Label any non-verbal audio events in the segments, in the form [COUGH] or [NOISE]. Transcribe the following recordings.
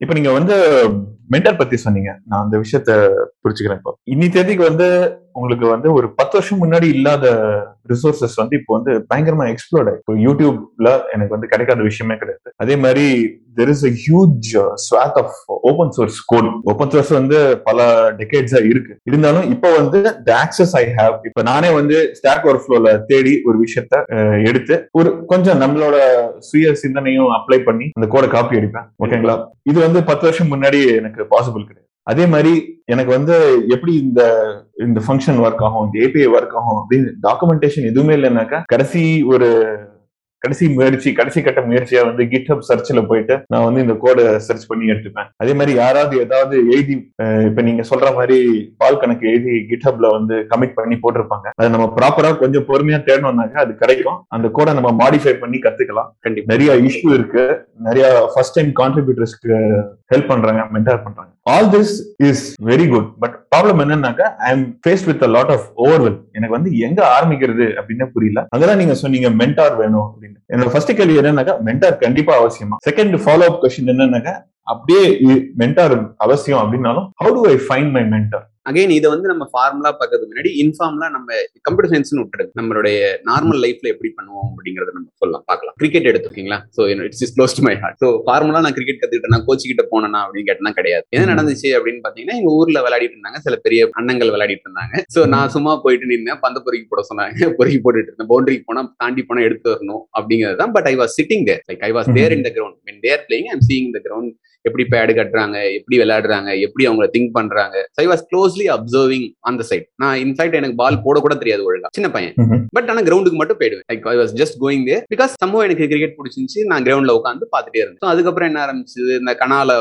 இப்ப நீங்க வந்து மென்டர் பத்தி சொன்னீங்க. நான் அந்த விஷயத்த புரிச்சுக்கிறேன் இப்போ. இன்னி தேதிக்கு வந்து உங்களுக்கு வந்து ஒரு பத்து வருஷம் முன்னாடி இல்லாத ரிசோர்சஸ் வந்து இப்போ வந்து பயங்கரமா எக்ஸ்ப்ளோர்ட் ஆயிருக்கு. யூடியூப்ல எனக்கு வந்து கிடைக்காத விஷயமே கிடையாது. அதே மாதிரி there is a huge swath of open source code open source வந்து பல டெக்கேட்ஸா இருக்கு. இருந்தாலும் இப்போ வந்து த ஆக்சஸ் ஐ ஹேவ் இப்போ நானே வந்து ஸ்டாக் ஒர்க் ஃப்ளோல தேடி ஒரு விஷயத்த எடுத்து ஒரு கொஞ்சம் நம்மளோட சுய சிந்தனையும் அப்ளை பண்ணி அந்த கோடை காப்பி அடிப்பேன். ஓகேங்களா இது வந்து பத்து வருஷம் முன்னாடி எனக்கு பாசிபிள் கிடையாது. அதே மாதிரி எனக்கு வந்து எப்படி இந்த இந்த ஃபங்க்ஷன் ஒர்க் ஆகும் இந்த ஏபிஐ ஒர்க் ஆகும் அப்படின்னு டாக்குமெண்டேஷன் எதுவுமே இல்லைனாக்கா கடைசி ஒரு கடைசி முயற்சி கடைசி கட்ட முயற்சியா வந்து கிட்ஹப் சர்ச்ல போயிட்டு நான் வந்து இந்த கோடை சர்ச் பண்ணி எடுத்துப்பேன். அதே மாதிரி யாராவது ஏதாவது எழுதி இப்ப நீங்க சொல்ற மாதிரி பால் கணக்கு எழுதி கிட்ஹப்ல வந்து கமிட் பண்ணி போட்டிருப்பாங்க. அதை நம்ம ப்ராப்பரா கொஞ்சம் பொறுமையா தேடணும்னாக்கா அது கிடைக்கும். அந்த கோடை நம்ம மாடிஃபை பண்ணி கத்துக்கலாம். கண்டிப்பா. நிறைய இஷ்யூ இருக்கு. நிறைய ஃபர்ஸ்ட் டைம் கான்ட்ரிபியூட்டர்ஸ்க்கு ஹெல்ப் பண்றாங்க மென்டர் பண்றாங்க. All this is very good but problem என்னன்னாக்கா I am face with lot of overwhelm எனக்கு வந்து எங்க ஆரம்பிக்கிறது அப்படின்னு புரியல. அங்கதான் நீங்க சொன்னீங்க மென்டார் வேணும் அப்படின்னு. என்னோட ஃபர்ஸ்ட் கேள்வி என்னன்னாக்கா மென்டார் கண்டிப்பா அவசியமா. செகண்ட் ஃபாலோ அப் கொஸ்டின் என்னன்னாக்கா அப்படியே மென்டார் அவசியம் அப்படின்னாலும் how to I find my mentor again இதை வந்து நம்ம ஃபார்முலா பார்க்கறதுக்கு முன்னாடி இன்ஃபார்ம்லா நம்ம கம்ப்யூட்டர் சயின்ஸ்னு விட்டுடுங்க நம்மளுடைய நார்மல் லைஃப்ல எப்படி பண்ணுவோம் அப்படிங்கறத நம்ம சொல்லலாம் பார்க்கலாம். Cricket எடுத்துக்கீங்களா? So it's is close to my heart so formula நான் கிரிக்கெட் கத்துக்கிட்டேன் நான் கோச் கிட்ட போனேனா அப்படின்னு கேட்டனா கிடையாது. என்ன நடந்துச்சு அப்படின்னு பாத்தீங்கன்னா எங்க ஊர்ல விளையாடிட்டு இருந்தாங்க. சில பெரிய அண்ணங்கள் விளையாடிட்டு இருந்தாங்க. ஸோ நான் சும்மா போயிட்டு நின்னேன். பந்து பொறுக்கி போட சொன்னாங்க. [LAUGHS] பொறுக்கி போட்டுட்டு இருந்தேன். பவுண்டரிக்கு போனா தாண்டி போனா எடுத்து வரணும் அப்படிங்கிறது தான். But I was sitting there like I was there in the ground when they're playing I'm seeing the ground எப்படி பேடு கட்டுறாங்க எப்படி விளையாடுறாங்க எப்படி அவங்க திங்க் பண்றாங்க. ஐ வாஸ் க்ளோஸ்லி அப்சர்விங் அந்த சைட் நான் இன்ஃபேக்ட் எனக்கு பால் போட கூட தெரியாது ஒழுங்கா. சின்ன பையன். பட் ஆனா கிரவுண்டுக்கு மட்டும் போயிடுவேன். Like I was just going there because சம்பவம் எனக்கு கிரிக்கெட் பிடிச்சிருந்துச்சு. நான் கிரவுண்ட்ல உட்காந்து பார்த்துட்டே இருந்தேன். So அதுக்கப்புறம் என்ன ஆரம்பிச்சது? இந்த கனால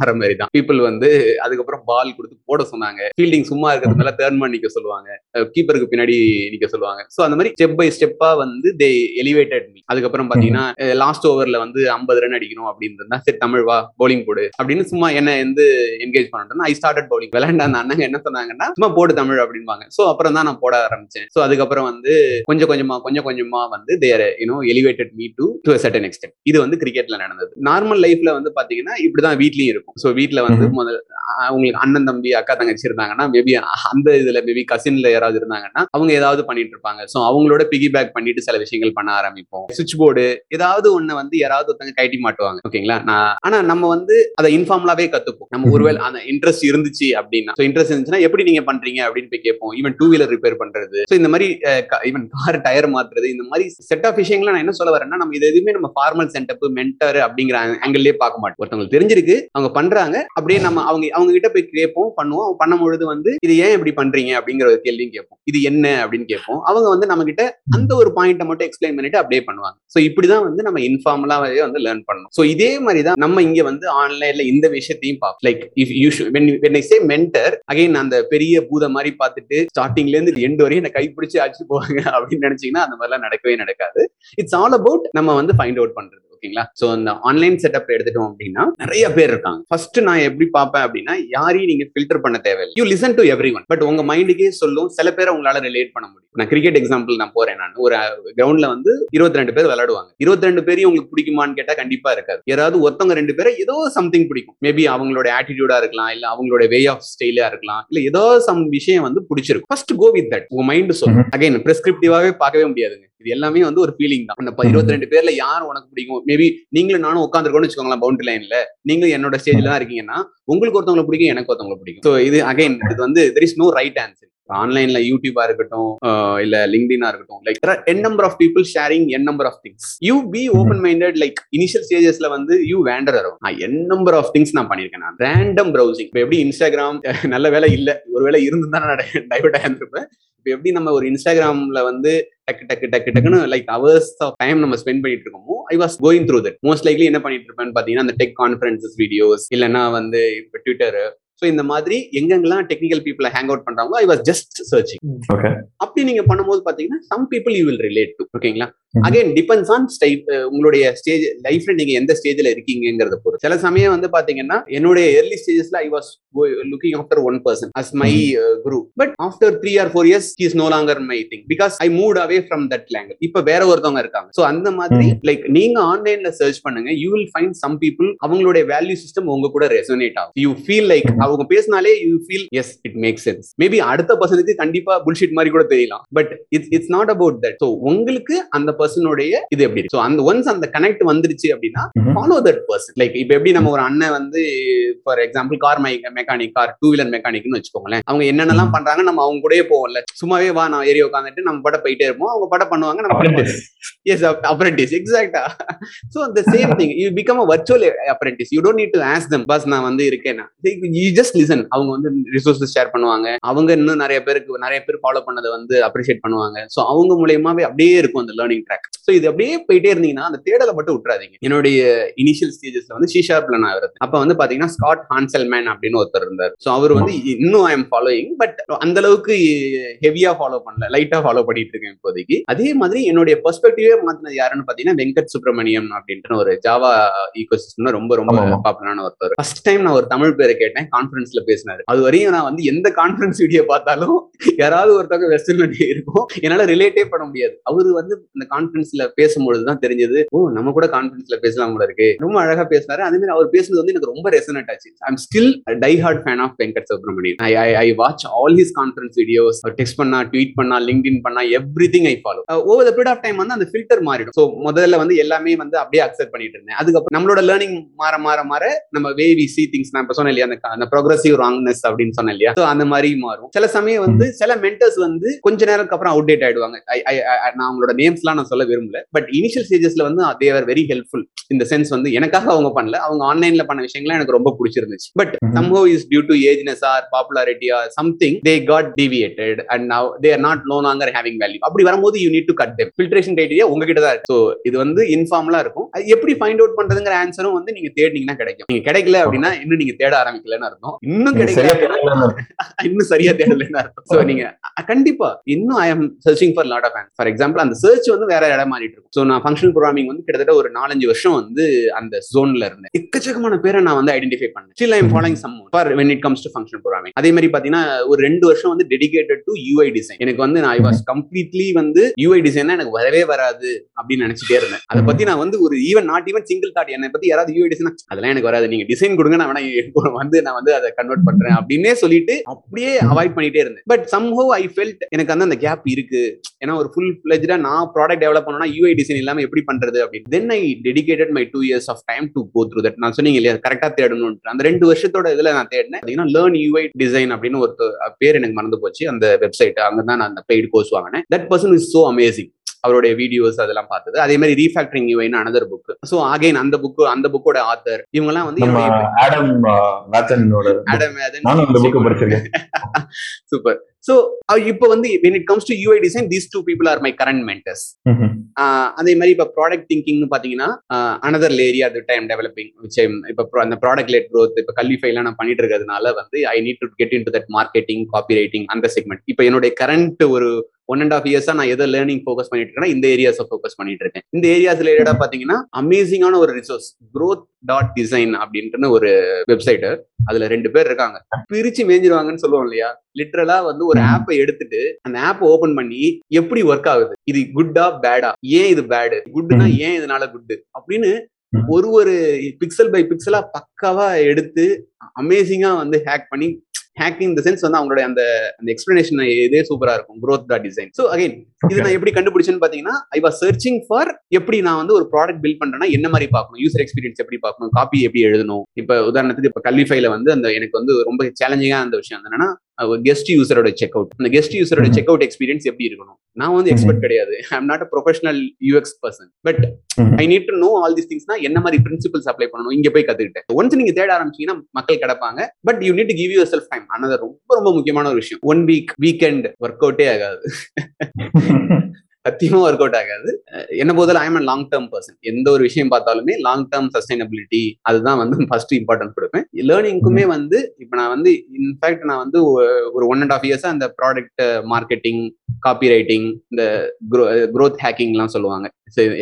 மர மாதிரி தான். பீப்புள் வந்து அதுக்கப்புறம் பால் கொடுத்து போட சொன்னாங்க. ஃபீல்டிங் சும்மா இருக்கிறது மேல டேர்ன் பண்ணி நிக்க சொல்லுவாங்க கீப்பருக்கு பின்னாடி நிக்க சொல்லுவாங்க. ஸோ அந்த மாதிரி ஸ்டெப் பை ஸ்டெப்பா வந்து தே எலிவேட்டட் மீ அதுக்கப்புறம் பாத்தீங்கன்னா லாஸ்ட் ஓவர்ல வந்து ஐம்பது ரன் அடிக்கணும் அப்படின்னு இருந்தா சரி தமிழ் வா. Bowling போடு அப்படின்னு சும்மா என்ன வந்து என்கேஜ் பண்ணிட்டேன் ஐ ஸ்டார்டட் bowling. விளையாண்ட அந்த அண்ணங்க என்ன சொன்னாங்கன்னா சும்மா போடு தமிழ் அப்படின்பாங்க. சோ அப்புறம் தான் நான் போட ஆரம்பிச்சேன். சோ அதுக்கப்புறம் வந்து கொஞ்சம் கொஞ்சமா கொஞ்சம் கொஞ்சமா வந்து there you know elevated me to to certain extent இது வந்து கிரிக்கெட்ல நடந்தது. நார்மல் லைஃப்ல வந்து பாத்தீங்கன்னா இப்படிதான் வீட்லயும் இருக்கும். சோ வீட்ல வந்து முதல் உங்களுக்கு அண்ணன் தம்பி அக்கா தங்கச்சி இருந்தாங்கன்னா மேபி அந்த இதுல மேபி கசின்ல யாராவது இருந்தாங்கன்னா அவங்க ஏதாவது பண்ணிட்டு இருப்பாங்க. சோ அவங்களோட பிகி பேக் பண்ணிட்டு சில விஷயங்கள் பண்ண ஆரம்பிப்போம். சுவிட்ச் போர்டு ஏதாவது ஒண்ணு வந்து யாராவது ஒருத்தங்க கைட்டி மாட்டுவாங்க. ஓகேங்களா? நான் ஆனா நம்ம வந்து அதை இன்ஃபார்ம்லாவே கத்துப்போம். நம்ம ஒருவேளை அந்த இன்ட்ரெஸ்ட் இருந்துச்சு அப்படின்னா. இன்ட்ரெஸ்ட் இருந்துச்சுன்னா எப்படி நீங்க பண்றீங்க அப்படின்னு போய் கேட்போம். ஈவன் டூ வீலர் ரிப்பேர் பண்றது. ஸோ இந்த மாதிரி ஈவன் கார் டயர் மாத்துறது இந்த மாதிரி செட் ஆஃப் விஷயங்களை நான் என்ன சொல்ல வரேன்னா நம்ம இது எதுவுமே நம்ம ஃபார்மல் சென்டப் மென்டர் அப்படிங்கிற ஆங்கிள்லயே பார்க்க மாட்டோம். ஒருத்தவங்களுக்கு தெரிஞ்சிருக்கு அவங்க பண்றாங்க அப்படியே நம்ம அவங்க அவங்க கிட்ட போய் கேட்போம் பண்ணுவோம். அவங்க பண்ணும் பொழுது வந்து இது ஏன் இப்படி பண்றீங்க? அப்படிங்கிற ஒரு கேள்வியும் கேட்போம். இது என்ன அப்படின்னு கேட்போம். அவங்க வந்து நம்ம கிட்ட அந்த ஒரு பாயிண்ட்டை மட்டும் எக்ஸ்பிளைன் பண்ணிட்டு அப்படியே பண்ணுவாங்க. ஸோ இப்படிதான் வந்து நம்ம இன்ஃபார்மலாவே வந்து லேர்ன் பண்ணணும். ஸோ இதே மாதிரி தான் நம்ம இங்க வந்து ஆன்லைன்ல இந்த விஷயத்தையும் பார்ப்போம் like if you when I say mentor again அந்த பெரிய பூத மாதிரி பார்த்துட்டு ஸ்டார்டிங்ல இருந்து எண்டு வரையும் என்ன கைப்பிடிச்சு அடிச்சு போவாங்க அப்படின்னு நினைச்சீங்கன்னா அந்த மாதிரிலாம் நடக்கவே நடக்காது. இட்ஸ் ஆல் அபவுட் நம்ம வந்து ஃபைண்ட் அவுட் பண்றது. ஓகேங்களா? சோ இந்த ஆன்லைன் செட்டப் எடுத்துட்டோம் அப்படின்னா நிறைய பேர் இருக்காங்க. ஃபர்ஸ்ட் நான் எப்படி பார்ப்பேன் அப்படின்னா யாரையும் நீங்க ஃபில்டர் பண்ண தேவையில்லை. You listen to everyone but உங்க மைண்டுக்கே சொல்லும் சில பேரை உங்களால ரிலேட் பண்ண முடியும். நான் கிரிக்கெட் எக்ஸாம்பிள் நான் போறேன் நான். ஒரு கிரவுண்ட்ல வந்து இருபத்தி ரெண்டு பேர் விளையாடுவாங்க. இருபத்தி ரெண்டு பேரையும் உங்களுக்கு பிடிக்குமான்னு கேட்டா கண்டிப்பா இருக்காது. யாராவது ஒருத்தவங்க ரெண்டு பேரை ஏதோ சம்திங் பிடிக்கும். மேபி அவங்களோட ஆட்டிடியூடா இருக்கலாம் இல்ல அவங்களோட வே ஆஃப் ஸ்டைலா இருக்கலாம் இல்ல ஏதோ சம் விஷயம் வந்து பிடிச்சிருக்கும். ஃபர்ஸ்ட் கோ வித் தட் உங்க மைண்ட் சொல்லும். அகைன் பிரிஸ்கிரிப்டிவாவே பார்க்கவே முடியாதுங்க. இது எல்லாமே வந்து ஒரு ஃபீலிங் தான். அந்த இருபத்தி ரெண்டு பேர்ல யார் உனக்கு பிடிக்கும்? மேபி நீங்களும் நானும் உட்காந்துருக்கோம்னு வச்சுக்கோங்களேன் பவுண்டரி லைன்ல நீங்களும் என்னோட ஸ்டேஜ்ல தான் இருக்கீங்கன்னா உங்களுக்கு ஒருத்தவங்களை பிடிக்கும் எனக்கு ஒருத்தவங்களை பிடிக்கும். ஸோ இது அகைன் இது வந்து there is no right answer ஆன்லைன்ல யூடியூபா இருக்கட்டும் இல்ல லிங்க்டினா இருக்கட்டும் like an number of people sharing an number of things you be open minded like initial ஸ்டேஜஸ்ல வந்து யூ வேண்டர் வரும் நான் என் நம்பர் ஆஃப் திங்ஸ் நான் பண்ணிருக்கேன் நான் ரேண்டம் ப்ரௌசிங் இப்போ எப்படி இன்ஸ்டாகிராம் [LAUGHS] நல்ல வேலை இல்ல. ஒருவேளை இருந்திருந்தா நான் [LAUGHS] டைவர்ட் ஆயிருந்திருப்பேன். இப்போ எப்படி நம்ம ஒரு இன்ஸ்டாகிராம்ல வந்து டக்கு டக்கு டக்கு டக்குன்னு லைக் ஹவர்ஸ் ஆஃப் டைம் நம்ம ஸ்பெண்ட் பண்ணிட்டு இருக்கோமோ I was going through that most likely என்ன பண்ணிட்டு இருப்பேன்னு பாத்தீங்கன்னா அந்த டெக் கான்ஃபரன்சஸ் வீடியோஸ் இல்லைன்னா வந்து இப்போ ட்விட்டர் ஸோ இந்த மாதிரி எங்கெங்கெல்லாம் டெக்னிக்கல் பீப்புளை ஹேங் அவுட் பண்றாங்களோ ஐ வாஸ் ஜஸ்ட் சர்ச்சிங் அப்படி நீங்க பண்ணும்போது பாத்தீங்கன்னா some people you will relate to ஓகேங்களா. அகைன் டிபெண்ட்ஸ் ஆன் ஸ்டைல் உங்களுடைய ஸ்டேஜ் லைஃப்ல நீங்க எந்த ஸ்டேஜ்ல இருக்கீங்கிறத பொறுத்து. சில சமயம் வந்து பாத்தீங்கன்னா என்னுடைய early ஸ்டேஜஸ்ல I was looking after one person as my guru. But after three or four years is no longer my thing because I moved away from that language இப்ப வேற ஒருத்தவங்க இருக்காங்க. சோ அந்த மாதிரி லைக் நீங்க ஆன்லைன்ல சர்ச் பண்ணுங்க. You will find some people அவங்களுடைய வேல்யூ சிஸ்டம் உங்க கூட ரெசனேட் ஆகும். You feel like. அவங்க பேசினாலே you feel as it make sense maybe அடுத்த பர்சனுக்கு கண்டிப்பா புல்ஷிட் மாதிரி கூட தெரியலாம். But it's it's not about that so உங்களுக்கு அந்த பர்சனுடைய இது எப்படி ஸோ அந்த ஒன்ஸ் அந்த கனெக்ட் வந்துருச்சு அப்படின்னா ஃபாலோ தட் பர்சன் லைக் இப்போ எப்படி நம்ம ஒரு அண்ணன் வந்து for example car mechanic car two wheeler மெக்கானிக்னு வச்சுக்கோங்களேன். அவங்க என்னென்னலாம் பண்றாங்க நம்ம அவங்க கூடயே போவோம்ல. சும்மாவே வா நான் ஏறி உட்காந்துட்டு நம்ம பட போயிட்டே இருப்போம். அவங்க படம் பண்ணுவாங்க நம்ம படம். எஸ் அப்ரெண்டிஸ் எக்ஸாக்டா ஸோ அந்த same thing you become a virtual apprentice you don't need to ask them bus நான் வந்து இருக்கேன்? ஜஸ்ட் லிசன் அவங்க வந்து ரிசோர்ஸஸ் ஷேர் பண்ணுவாங்க. அவங்க இன்னும் நிறைய பேருக்கு நிறைய பேர் ஃபாலோ பண்ணதை வந்து அப்ரிஷியேட் பண்ணுவாங்க. ஸோ அவங்க மூலியமாவே அப்படியே இருக்கும் அந்த லேர்னிங் ட்ராக் ஸோ இது அப்படியே போயிட்டே இருந்தீங்கன்னா அந்த தேடலை மட்டும் விட்டுறாதீங்க. என்னுடைய இனிஷியல் ஸ்டேஜஸ்ல வந்து ஷீஷார்ப்ல நான் வருது அப்ப வந்து பாத்தீங்கன்னா ஸ்காட் ஹான்செல்மேன் அப்படின்னு ஒருத்தர் இருந்தார். ஸோ அவர் வந்து இன்னும் ஐ எம் ஃபாலோயிங் பட் அந்த அளவுக்கு ஹெவியா ஃபாலோ பண்ணல. லைட்டா ஃபாலோ பண்ணிட்டு இருக்கேன் இப்போதைக்கு. அதே மாதிரி என்னுடைய பெர்ஸ்பெக்டிவே மாத்தினது யாருன்னு பாத்தீங்கன்னா வெங்கட் சுப்பிரமணியம் அப்படின்ற ஒரு ஜாவா ஈகோ சிஸ்டம்ல ரொம்ப ரொம்ப. பாப்புலரான ஒருத்தர். ஃபர்ஸ்ட் டைம் நான் ஒரு தமிழ் பேரை கேட்டேன். கான்ஃபரன்ஸ்ல பேசினாரு. அது வரையும் நான் வந்து எந்த கான்ஃபரன்ஸ் வீடியோ பார்த்தாலும் யாராவது ஒருத்தவங்க வெஸ்டர்ன் இருக்கும். என்னால ரிலேட்டே பண்ண முடியாது. அவரு வந்து அந்த கான்ஃபரன்ஸ்ல பேசும்பொழுது தான் தெரிஞ்சது ஓ நம்ம கூட கான்ஃபரன்ஸ்ல பேசலாம் கூட இருக்கு. ரொம்ப அழகா பேசினாரு. அதே மாதிரி அவர் பேசுனது வந்து எனக்கு ரொம்ப ரெசனட் ஆச்சு. I'm still die hard fan of Venkat Subramanian I I I watch all his conference videos our text பண்ணா ட்வீட் பண்ணா லிங்க்டின் பண்ணா everything I follow over the period of time வந்து அந்த ஃபில்டர் மாறிடும். ஸோ முதல்ல வந்து எல்லாமே வந்து அப்படியே அக்செப்ட் பண்ணிட்டு இருந்தேன். அதுக்கப்புறம் நம்மளோட லேர்னிங் மாற மாற மாற நம்ம வே வி சி திங்ஸ் நான் இப்போ சொன்னேன் இல்லையா அந்த ப்ரோக்ரஸிவ் ராங்னஸ் அப்படின்னு சொன்னேன் இல்லையா? அந்த மாதிரி மாறும். சில சமயம் வந்து சில மென்டர்ஸ் வந்து கொஞ்ச நேரத்துக்கு அப்புறம் அவுடேட் ஆயிடுவாங்க. I- I- I- நான் அவங்களோட நேம்ஸ்லாம் நான் சொல்ல விரும்பல. பட் இனிஷியல் ஸ்டேஜஸ்ல வந்து தே ஆர் வெரி ஹெல்ப்ஃபுல் இந்த சென்ஸ் வந்து எனக்காக அவங்க பண்ணல. அவங்க ஆன்லைன்ல பண்ண விஷயங்கள்லாம் எனக்கு ரொம்ப பிடிச்சிருந்துச்சு. But Mhm. somehow is due to ageness or popularity or something they got deviated and now they are not no longer having value. அப்படி வரும்போது you need to cut them. Filtration criteria உங்ககிட்ட தான் இருக்கு. ஸோ இது வந்து இன்ஃபார்மலா இருக்கும். எப்படி find out பண்றதுங்கிற ஆன்சரும் வந்து நீங்க தேடினீங்கன்னா கிடைக்கும். நீங்க கிடைக்கல அப்படின்னா இன்னும் நீங்க தேட ஆரம்பிக்கலன்னு அர்த்தம். இன்னும் நீங்க சரியா கிடைக்கல இன்னும் சரியா தேடலன்னு அர்த்தம். ஸோ நீங்க கண்டிப்பா இன்னும் I am searching for lot of for example அந்த சர்ச் வந்து வேற இடம் மாறிட்டு இருக்கும். ஸோ நான் ஃபங்க்ஷனல் ப்ரோக்ராமிங் வந்து கிட்டத்தட்ட ஒரு நாலஞ்சு வருஷம் வந்து அந்த ஜோன்ல இருந்தேன். எக்கச்சக்கமான பேரை நான் வந்து ஐடென்டிஃபை பண்ணேன். Still I am following some for when it comes to function programming அதே மாதிரி பாத்தீங்கன்னா ஒரு ரெண்டு வருஷம் வந்து டெடிகேட்டட் டு யூஐ டிசைன் எனக்கு வந்து நான் ஐ வாஸ் கம்ப்ளீட்லி வந்து யூஐ டிசைன் எனக்கு வரவே வராது அப்படின்னு நினைச்சிட்டே இருந்தேன். அதை பத்தி நான் வந்து ஒரு even not even single thought என்னை பத்தி யாராவது யூஐ டிசைன் அதெல்லாம் எனக்கு வராது. நீங்க டிசைன் கொடுங்க நான் வேணா [LAUGHS] வந்து நான் வந்து அதை கன்வெர்ட் பண்றேன் அப்படின்னே சொல்லிட்டு அப்படியே அவாய்ட் பண்ணிட்டே இருந்தேன். பட் சம்ஹோ ஐ ஃபெல்ட் எனக்கு வந்து அந்த கேப் இருக்கு. ஏன்னா ஒரு ஃபுல் ஃபிளஜ்டா நான் ப்ராடக்ட் டெவலப் பண்ணணும்னா யூஐ டிசைன் இல்லாம எப்படி பண்றது அப்படின்னு. Then I dedicated my two years of time to go through that நான் சொன்னீங்க இல்லையா கரெக்டா தேடணும் அந்த ரெண்டு வருஷத்தோட இதுல நான் தேடினேன். பார்த்தீங்கன்னா லேர்ன் யூஐ டிசைன் அப்படின்னு ஒரு பேர் எனக்கு மறந்து போச்சு. அந்த வெப்சைட் அங்க தான் நான் அந்த பெய்டு கோர்ஸ் வாங்கினேன். That person is so amazing அவருடைய வீடியோஸ் அதெல்லாம் பார்த்தது. அதே மாதிரி ரீஃபேக்டரிங் யூஐன்னு அனதர் புக் ஸோ அகைன் அந்த புக் அந்த புக்கோட ஆத்தர் இவங்கெல்லாம் வந்து அந்த புக் படிச்சிருக்கேன். [LAUGHS] சூப்பர் சோ இப்போ வந்து when it comes to UI design these two people are my current mentors. ம்ஹும். ஆஹ் அதே மாதிரி இப்போ ப்ராடக்ட் திங்கிங்னு பார்த்தீங்கன்னா அனதர் ஏரியா அது டைம் டெவலப்பிங் இப்போ pro- அந்த ப்ராடக்ட் லெட் க்ரோத் இப்போ கல்வி ஃபைலாம் நான் பண்ணிட்டு இருக்கிறதுனால வந்து I need to get into that marketing copywriting அந்த செக்மெண்ட் இப்போ என்னுடைய கரண்ட் ஒரு ஒன் அண்ட் ஆஃப் இயர்ஸா நான் எதை லேர்னிங் ஃபோக்கஸ் பண்ணிட்டு இருக்கேன்னா இந்த ஏரியாஸை ஃபோக்கஸ் பண்ணிட்டு இருக்கேன். இந்த ஏரியாஸ் ரிலேட்டடா பாத்தீங்கன்னா அமேசிங்கான ஒரு ரிசோர்ஸ் growth டாட் டிசைன் அப்படின்ட்டு ஒரு வெப்சைட் அதுல ரெண்டு பேர் இருக்காங்க. பிரிச்சு மேஞ்சிருவாங்கன்னு சொல்லுவோம் இல்லையா? லிட்டரலா வந்து ஒரு. ஆப்பை எடுத்துட்டு அந்த ஆப் ஓபன் பண்ணி எப்படி ஒர்க் ஆகுது? இது குட்டா பேடா ஏன் இது பேடு குட்னா. ஏன் இதனால குட் அப்படின்னு. ஒரு ஒரு பிக்சல் பை பிக்சலா பக்காவா எடுத்து அமேசிங்கா வந்து ஹேக் பண்ணி ஹேக்கிங் இந்த சென்ஸ் வந்து அவங்களுடைய அந்த அந்த எக்ஸ்பிளனேஷன் இதே சூப்பரா இருக்கும் growth dot design so again இது நான் எப்படி கண்டுபிடிச்சேன்னு பாத்தீங்கன்னா ஐ வாஸ் சர்ச்சிங் ஃபார் எப்படி நான் வந்து ஒரு ப்ராடக்ட் பில்ட் பண்றேன்னா என்ன மாதிரி பார்க்கணும் யூசர் எக்ஸ்பீரியன்ஸ் எப்படி பார்க்கணும் காப்பி எப்படி எழுதணும். இப்ப உதாரணத்துக்கு இப்ப கல்வி ஃபைல வந்து அந்த எனக்கு வந்து ரொம்ப சேலஞ்சிங்கா அந்த விஷயம் என்னன்னா கெஸ்ட் யூசரோட செக் அவுட் அந்த கெஸ்ட் யூசரோட. செக் அவுட் எக்ஸ்பீரியன்ஸ் எப்படி இருக்கணும்? நான் வந்து எக்ஸ்பர்ட் கிடையாது. I am not a professional UX person but. I need to know all this திங்ஸ்னா என்ன மாதிரி பிரின்சிபல்ஸ் அப்ளை பண்ணணும்? இங்க போய் கத்துக்கிட்டேன். ஒன்ஸ் நீங்க தேட ஆரம்பிச்சீங்கன்னா மக்கள் கிடப்பாங்க. But you need give yourself time another ரொம்ப ரொம்ப முக்கியமான ஒரு விஷயம். ஒன் வீக் வீக்கெண்ட் ஒர்க் அவுட்டே ஆகாது. [LAUGHS] சத்தியமா ஒர்க் அவுட் ஆகாது. என்ன போதில் ஐம் லாங் டேர்ம் பர்சன் எந்த ஒரு விஷயம் பார்த்தாலுமே லாங் டேர்ம் சஸ்டைனபிலிட்டி அதுதான் வந்து ஃபர்ஸ்ட் இம்பார்ட்டன்ஸ் கொடுப்பேன். லேர்னிங்க்குமே வந்து இப்போ நான் வந்து இன்ஃபேக்ட் நான் வந்து ஒரு ஒன் அண்ட் ஆஃப் இயர்ஸா அந்த ப்ராடக்ட் மார்க்கெட்டிங் காப்பி ரைட்டிங் இந்த க்ரோத் ஹேக்கிங்லாம் சொல்லுவாங்க.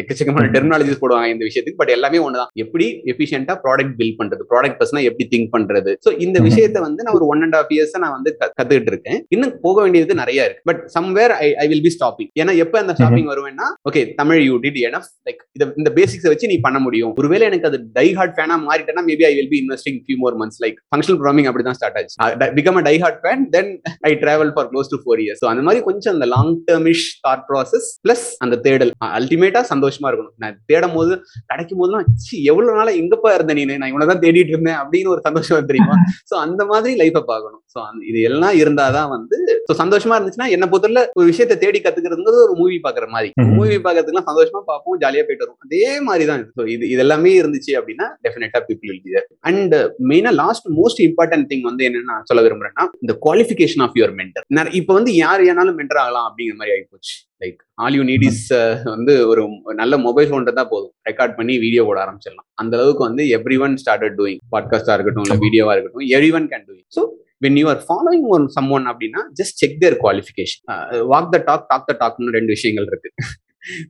எக்கச்சக்கமான டெர்மினாலஜிஸ் போடுவாங்க இந்த விஷயத்துக்கு பட் எல்லாமே ஒண்ணுதான். எப்படி எஃபிஷியன்ட்டா ப்ராடக்ட் பில்ட் பண்றது? ப்ராடக்ட் பர்சனா எப்படி திங்க் பண்றது? ஸோ இந்த. விஷயத்த வந்து நான் ஒரு ஒன் அண்ட் ஆஃப் இயர்ஸ் நான் வந்து கத்துக்கிட்டு இருக்கேன். இன்னும் போக வேண்டியது நிறைய இருக்கு. But somewhere I I will be stopping ஏன்னா எப்ப அந்த stopping வருவேன்னா okay Tamil you did enough like இந்த பேசிக்ஸ் வச்சு நீ பண்ண முடியும். ஒருவேளை எனக்கு அது டை ஹார்ட் ஃபேனா மாறிட்டேன்னா maybe I will be investing few more months like functional programming அப்படி தான் ஸ்டார்ட் ஆச்சு become a die hard fan then I travel for close to four years அந்த மாதிரி கொஞ்சம் அந்த long termish thought process plus அந்த தேடல். அல்டிமேட்டா சந்தோஷமா இருக்கணும். நான் தேடும் போது கிடைக்கும் போதுலாம் எவ்வளவு நாளா எங்கப்பா இருந்த நீ நான் இவனை தான் தேடிட்டு இருந்தேன் அப்படின்னு ஒரு சந்தோஷம் தெரியுமா? [LAUGHS] சோ அந்த மாதிரி லைஃபை பார்க்கணும். சோ இது எல்லாம் இருந்தாதான் வந்து ஸோ சந்தோஷமா இருந்துச்சுன்னா என்ன பொறுத்தவரை ஒரு விஷயத்தை தேடி கத்துக்கிறதுங்கிறது ஒரு மூவி பாக்குற மாதிரி. மூவி பாக்கிறதுக்குலாம் சந்தோஷமா பார்ப்போம் ஜாலியா போயிட்டு வரும் அதே மாதிரி தான் ஸோ இது இது எல்லாமே இருந்துச்சு அப்படின்னா definitely people will be and மெயினா லாஸ்ட் மோஸ்ட் இம்பார்ட்டன்ட் திங் வந்து என்னன்னு நான் சொல்ல விரும்புறேன்னா இந்த குவாலிஃபிகேஷன் ஆஃப் யுவர் மென்டர் இப்போ வந்து யார் ஏனாலும் மென்டர் ஆகலாம். அப்படிங்கிற மாதிரி ஆயிப்போச்சு. Like all you need is வந்து ஒரு நல்ல மொபைல் ஃபோன் தான் போதும். ரெக்கார்ட் பண்ணி வீடியோ போட ஆரம்பிச்சிடலாம். அந்த அளவுக்கு வந்து எவ்ரி ஒன் ஸ்டார்டட் டூயிங் பாட்காஸ்டா இருக்கட்டும் இல்ல வீடியோவா இருக்கட்டும் everyone can doing so when you are following one someone அப்படின்னா just check there qualification walk the talk talk the டாக்னு ரெண்டு விஷயங்கள் இருக்கு. [LAUGHS]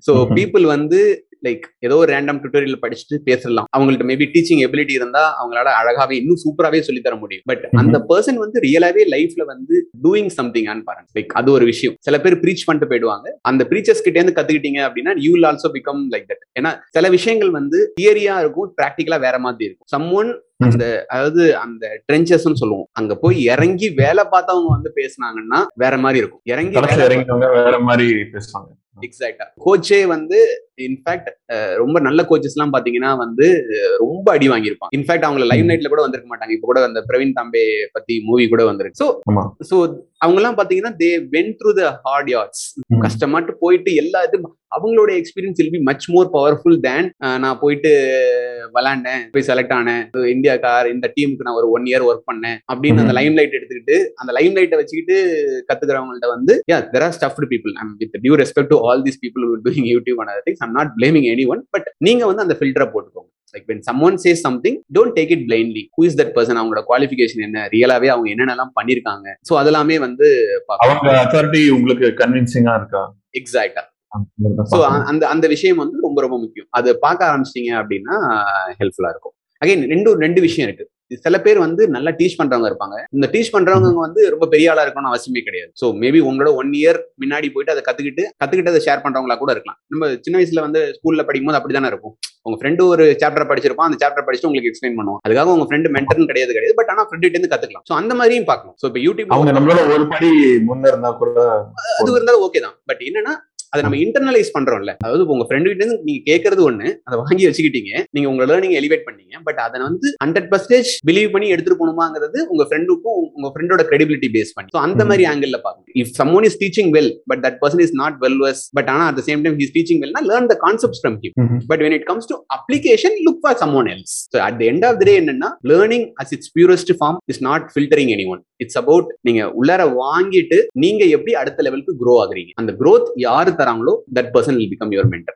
ஸோ. பீப்புள் [LAUGHS] வந்து லைக் ஏதோ ஒரு ரேண்டம் டுட்டோரியல் படிச்சுட்டு பேசலாம் அவங்கள்ட்ட மேபி டீச்சிங் எபிலிட்டி இருந்தா அவங்களால அழகாவே இன்னும் சூப்பராகவே சொல்லி தர முடியும். பட். அந்த பர்சன் வந்து ரியலாவே லைஃப்ல வந்து டூயிங் சம்திங் ஆன் பாருங்க. லைக் அது ஒரு விஷயம். சில பேர் ப்ரீச் பண்ணிட்டு போயிடுவாங்க. அந்த ப்ரீச்சர்ஸ் கிட்ட இருந்து கத்துக்கிட்டீங்க அப்படின்னா you will also become like that ஏன்னா சில விஷயங்கள் வந்து தியரியா இருக்கும் ப்ராக்டிக்கலா வேற மாதிரி இருக்கும். சம் ஒன் அந்த அதாவது அந்த ட்ரென்ச்சஸ்ன்னு சொல்லுவோம். அங்க போய் இறங்கி வேலை பார்த்தவங்க வந்து பேசுனாங்கன்னா வேற மாதிரி இருக்கும். இறங்கி இறங்கினவங்க வேற மாதிரி பேசுவாங்க. எக்ஸாக்டா கோச்சே வந்து இன்ஃபேக்ட் ரொம்ப நல்ல கோச்சஸ் எல்லாம் பாத்தீங்கன்னா வந்து ரொம்ப அடி வாங்கியிருப்பாங்க. இன்ஃபேக்ட் அவங்க லைவ். நைட்ல கூட வந்திருக்க மாட்டாங்க. இப்போ கூட அந்த பிரவீன் தாம்பே பத்தி மூவி கூட வந்திருக்கு. ஸோ ஆமா. ஸோ அவங்க எல்லாம் பாத்தீங்கன்னா they went through the hard yards. கஷ்டமாட்டு போயிட்டு எல்லா இதுவும் அவங்களோட experience will be much more powerful than நான் போயிட்டு விளாண்டேன் போய் செலக்ட் ஆனேன் இந்தியா கார் இந்த டீமுக்கு நான் ஒரு ஒன் இயர் ஒர்க் பண்ணேன் அப்படின்னு அந்த. லைம் லைட் எடுத்துக்கிட்டு அந்த லைம் லைட்டை வச்சுக்கிட்டு கத்துக்கிறவங்கள்ட்ட வந்து yeah there are stuffed people I'm with due respect to all these people doing YouTube and other things I'm not blaming anyone but நீங்க வந்து அந்த ஃபில்டரை போட்டுக்கோங்க like when someone says something don't take it plainly who is that person அவங்களோட qualification என்ன? ரியலாவே அவங்க என்னென்னலாம் பண்ணிருக்காங்க? ஸோ அதெல்லாமே வந்து அவங்க அத்தாரிட்டி உங்களுக்கு கன்வின்சிங்கா இருக்கா? எக்ஸாக்டா ஸோ. அந்த அந்த விஷயம் வந்து ரொம்ப ரொம்ப முக்கியம். அது பார்க்க ஆரம்பிச்சிட்டீங்க அப்படின்னா ஹெல்ப்ஃபுல்லா இருக்கும். அகைன் ரெண்டு ரெண்டு விஷயம் இருக்கு. சில பேர் வந்து நல்லா டீச் பண்றவங்க இருப்பாங்க. இந்த டீச் பண்றவங்க வந்து ரொம்ப பெரிய ஆளா இருக்கணும்னு அவசியமே கிடையாது. ஸோ மேபி உங்களோட ஒன் இயர் முன்னாடி போயிட்டு அதை கத்துக்கிட்டு கத்துக்கிட்டு அதை ஷேர் பண்றவங்களா கூட இருக்கலாம். நம்ம சின்ன வயசுல வந்து ஸ்கூல்ல படிக்கும்போது அப்படிதானே இருக்கும். உங்க ஃப்ரெண்டு ஒரு சாப்டர் படிச்சிருப்பான் அந்த சாப்டர் படிச்சுட்டு உங்களுக்கு எக்ஸ்பிளைன் பண்ணுவோம் அதுக்காக உங்க ஃப்ரெண்டு மென்டர்னு கிடையாது கிடையாது. பட் ஆனா ஃப்ரெண்ட் இருந்து கத்துக்கலாம். ஸோ அந்த மாதிரியும் பார்க்கலாம். ஸோ இப்போ யூடியூப் அவங்க நம்மளோட ஒரு படி முன்ன இருந்தா கூட அது இருந்தாலும் ஓகே தான். பட் என்னன்னா அதை நம்ம இன்டர்னலைஸ் பண்றோம்ல. அதாவது உங்க ஃப்ரெண்டு கிட்ட இருந்து நீங்க கேட்கறது ஒண்ணு அதை வாங்கி வச்சுக்கிட்டீங்க. நீங்க உங்க லேர்னிங் எலிவேட் பண்ணீங்க. பட் அதை வந்து ஹண்ட்ரட் பர்சன்டேஜ் பிலீவ் பண்ணி எடுத்துட்டு போகணுமாங்கிறது உங்க ஃப்ரெண்டுக்கும் உங்க ஃப்ரெண்டோட கிரெடிபிலிட்டி பேஸ் பண்ணி. ஸோ அந்த. மாதிரி ஆங்கிள் பார்க்கணும். If someone is teaching well but that person is not well was but ஆனா at same time his teaching வெல்னா learn the concepts from him. But when it comes to application look for someone else. So at the end of the day என்னன்னா learning as its purest form is not filtering anyone. It's about நீங்க உள்ளார வாங்கிட்டு நீங்க எப்படி அடுத்த லெவலுக்கு grow ஆகுறீங்க. அந்த growth யாரு around low, that person will become your mentor.